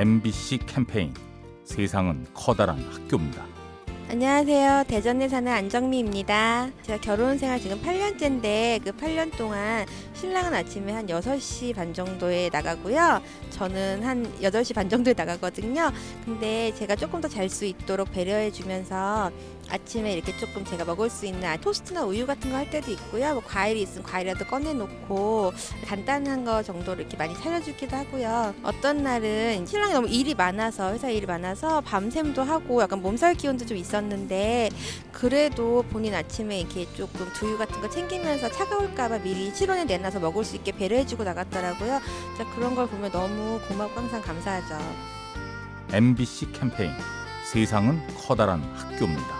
MBC 캠페인 세상은 커다란 학교입니다. 안녕하세요. 대전에 사는 안정미입니다. 제가 결혼 생활 지금 8년째인데 그 8년 동안 신랑은 아침에 한 6시 반 정도에 나가고요. 저는 한 8시 반 정도에 나가거든요. 근데 제가 조금 더 잘 수 있도록 배려해 주면서 아침에 이렇게 조금 제가 먹을 수 있는 토스트나 우유 같은 거 할 때도 있고요. 뭐 과일이 있으면 과일이라도 꺼내놓고 간단한 거 정도로 이렇게 많이 차려주기도 하고요. 어떤 날은 신랑이 너무 일이 많아서 회사 일이 많아서 밤샘도 하고 약간 몸살 기운도 좀 있었는데 그래도 본인 아침에 이렇게 조금 두유 같은 거 챙기면서 차가울까봐 미리 실온에 내놔서 먹을 수 있게 배려해주고 나갔더라고요. 진짜 그런 걸 보면 너무 고맙고 항상 감사하죠. MBC 캠페인 세상은 커다란 학교입니다.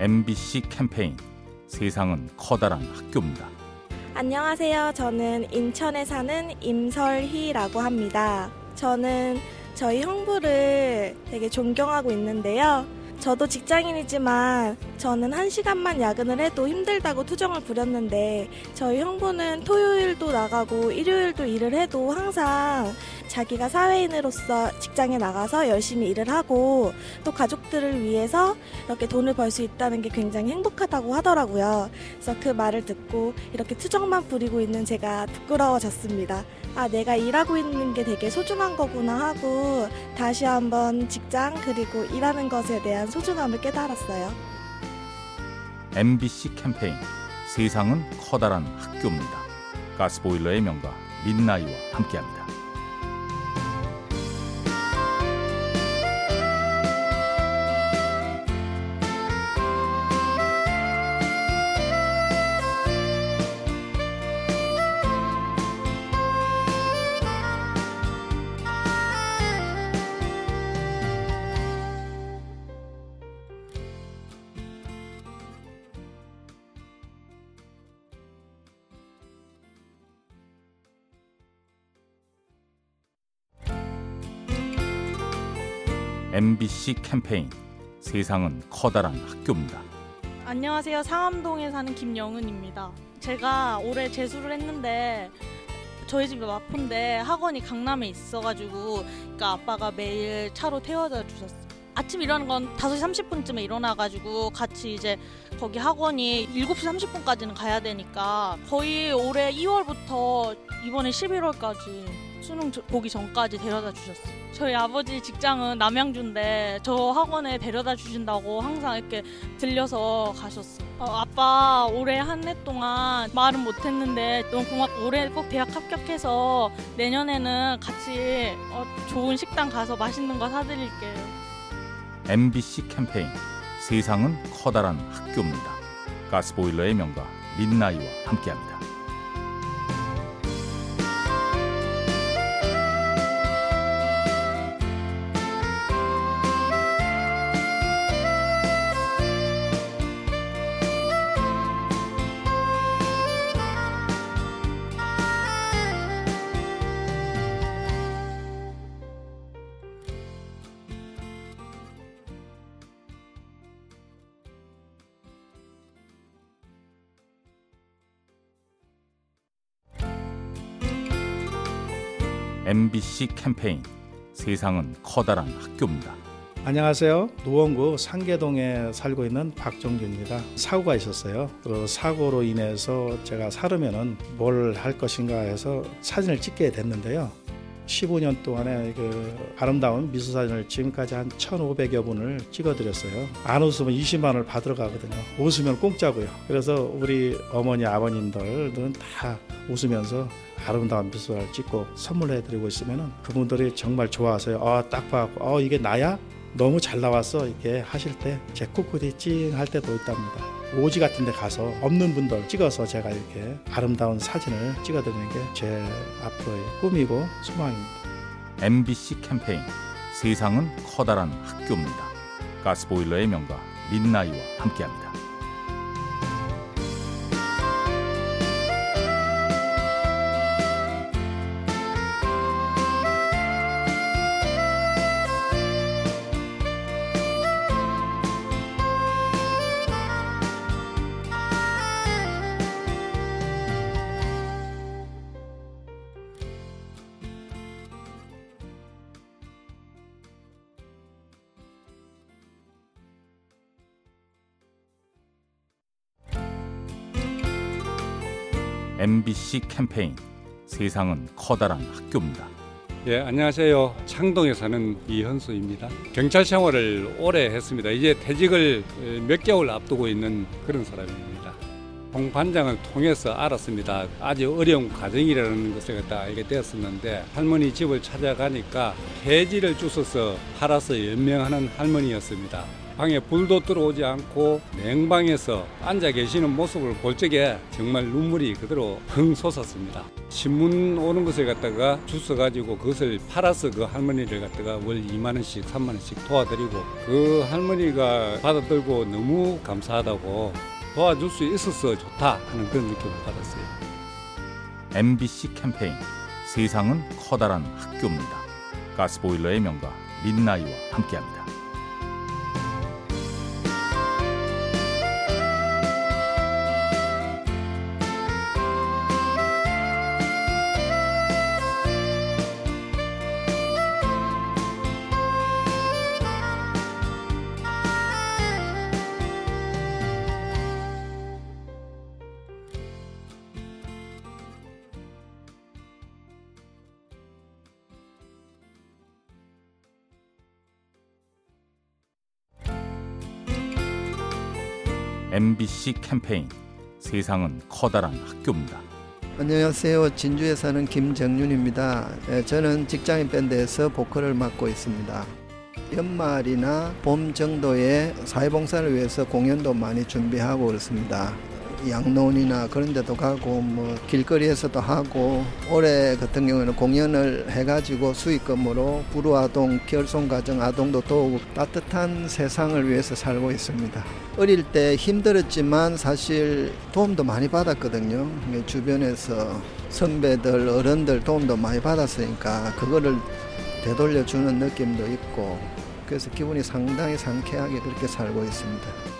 MBC 캠페인 세상은 커다란 학교입니다. 안녕하세요. 저는 인천에 사는 임설희라고 합니다. 저는 저희 형부를 되게 존경하고 있는데요. 저도 직장인이지만 저는 한 시간만 야근을 해도 힘들다고 투정을 부렸는데 저희 형부는 토요일도 나가고 일요일도 일을 해도 항상 자기가 사회인으로서 직장에 나가서 열심히 일을 하고 또 가족들을 위해서 이렇게 돈을 벌 수 있다는 게 굉장히 행복하다고 하더라고요. 그래서 그 말을 듣고 이렇게 투정만 부리고 있는 제가 부끄러워졌습니다. 아, 내가 일하고 있는 게 되게 소중한 거구나 하고 다시 한번 직장 그리고 일하는 것에 대한 소중함을 깨달았어요. MBC 캠페인 세상은 커다란 학교입니다. 가스보일러의 명가 민나이와 함께합니다. MBC 캠페인 세상은 커다란 학교입니다. 안녕하세요. 상암동에 사는 김영은입니다. 제가 올해 재수를 했는데 저희 집이 마포인데 학원이 강남에 있어가지고 그러니까 아빠가 매일 차로 태워다 주셨어요. 아침 일어나는 건 5시 30분쯤에 일어나가지고 같이 이제 거기 학원이 7시 30분까지는 가야 되니까 거의 올해 2월부터 이번에 11월까지 수능 보기 전까지 데려다 주셨어요. 저희 아버지 직장은 남양주인데 저 학원에 데려다 주신다고 항상 이렇게 들려서 가셨어요. 어, 아빠 올해 한 해 동안 말은 못했는데 너무 고맙고 올해 꼭 대학 합격해서 내년에는 같이 어, 좋은 식당 가서 맛있는 거 사드릴게요. MBC 캠페인 세상은 커다란 학교입니다. 가스보일러의 명가 민나이와 함께합니다. MBC 캠페인 세상은 커다란 학교입니다. 안녕하세요. 노원구 상계동에 살고 있는 박정규입니다. 사고가 있었어요. 그 사고로 인해서 제가 살으면은 뭘 할 것인가 해서 사진을 찍게 됐는데요. 15년 동안에 그 아름다운 미술 사진을 지금까지 한 1,500여 분을 찍어드렸어요. 안 웃으면 20만 원을 받으러 가거든요. 웃으면 공짜고요. 그래서 우리 어머니 아버님들은 다 웃으면서 아름다운 미술을 찍고 선물해 드리고 있으면 그분들이 정말 좋아하세요. 어, 딱 봐갖고 어 이게 나야? 너무 잘 나왔어 이렇게 하실 때 제 코끝이 찡할 때도 있답니다. 오지 같은 데 가서 없는 분들 찍어서 제가 이렇게 아름다운 사진을 찍어드리는 게 제 앞으로의 꿈이고 소망입니다. MBC 캠페인 세상은 커다란 학교입니다. 가스보일러의 명가 민나이와 함께합니다. MBC 캠페인 세상은 커다란 학교입니다. 예, 안녕하세요. 창동에 사는 이현수입니다. 경찰 생활을 오래 했습니다. 이제 퇴직을 몇 개월 앞두고 있는 그런 사람입니다. 홍 반장을 통해서 알았습니다. 아주 어려운 과정이라는 것을 갖다 알게 되었었는데 할머니 집을 찾아가니까 폐지를 주워서 팔아서 연명하는 할머니였습니다. 방에 불도 들어오지 않고 냉방에서 앉아 계시는 모습을 볼 적에 정말 눈물이 그대로 흥 솟았습니다. 신문 오는 것을 갖다가 주워 가지고 그것을 팔아서 그 할머니를 갖다가 월 2만 원씩 3만 원씩 도와드리고 그 할머니가 받아들고 너무 감사하다고 도와줄 수 있어서 좋다 하는 그런 느낌을 받았어요. MBC 캠페인 세상은 커다란 학교입니다. 가스보일러의 명가 민나이와 함께합니다. MBC 캠페인 세상은 커다란 학교입니다. 안녕하세요. 진주에 사는 김정윤입니다. 예, 저는 직장인 밴드에서 보컬을 맡고 있습니다. 연말이나 봄 정도에 사회봉사를 위해서 공연도 많이 준비하고 그렇습니다. 양론이나 그런 데도 가고 뭐 길거리에서도 하고 올해 같은 경우에는 공연을 해가지고 수익금으로 불우아동, 결손가정 아동도 더욱 따뜻한 세상을 위해서 살고 있습니다. 어릴 때 힘들었지만 사실 도움도 많이 받았거든요. 주변에서 선배들, 어른들 도움도 많이 받았으니까 그거를 되돌려주는 느낌도 있고 그래서 기분이 상당히 상쾌하게 그렇게 살고 있습니다.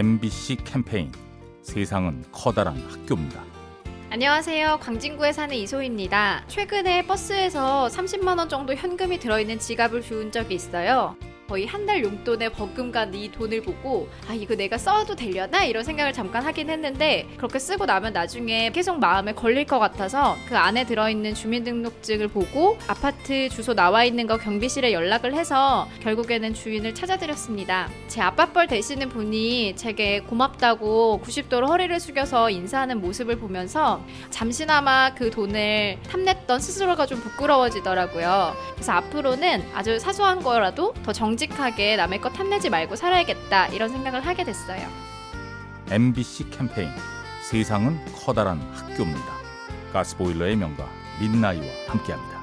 MBC 캠페인 세상은 커다란 학교입니다. 안녕하세요. 광진구에 사는 이소희입니다. 최근에 버스에서 30만 원 정도 현금이 들어있는 지갑을 주운 적이 있어요. 거의 한 달 용돈에 버금간 이 돈을 보고 아 이거 내가 써도 되려나 이런 생각을 잠깐 하긴 했는데 그렇게 쓰고 나면 나중에 계속 마음에 걸릴 것 같아서 그 안에 들어있는 주민등록증을 보고 아파트 주소 나와 있는 거 경비실에 연락을 해서 결국에는 주인을 찾아드렸습니다. 제 아빠뻘 되시는 분이 제게 고맙다고 90도로 허리를 숙여서 인사하는 모습을 보면서 잠시나마 그 돈을 탐냈던 스스로가 좀 부끄러워지더라고요. 그래서 앞으로는 아주 사소한 거라도 더 정직하게 남의 것 탐내지 말고 살아야겠다 이런 생각을 하게 됐어요. MBC 캠페인 세상은 커다란 학교입니다. 가스보일러의 명가 민나이와 함께합니다.